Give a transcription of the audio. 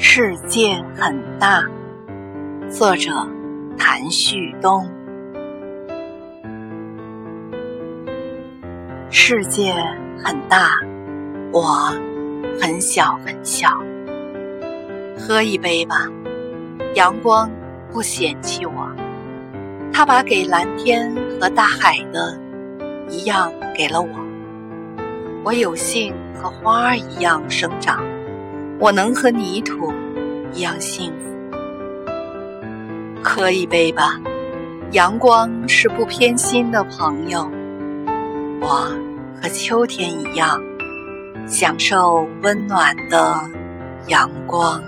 世界很大，作者谭旭东。世界很大，我很小很小。喝一杯吧，阳光不嫌弃我，他把给蓝天和大海的，一样给了我。我有幸和花儿一样生长。我能和泥土一样幸福，喝一杯吧。阳光是不偏心的朋友，我和秋天一样，享受温暖的阳光。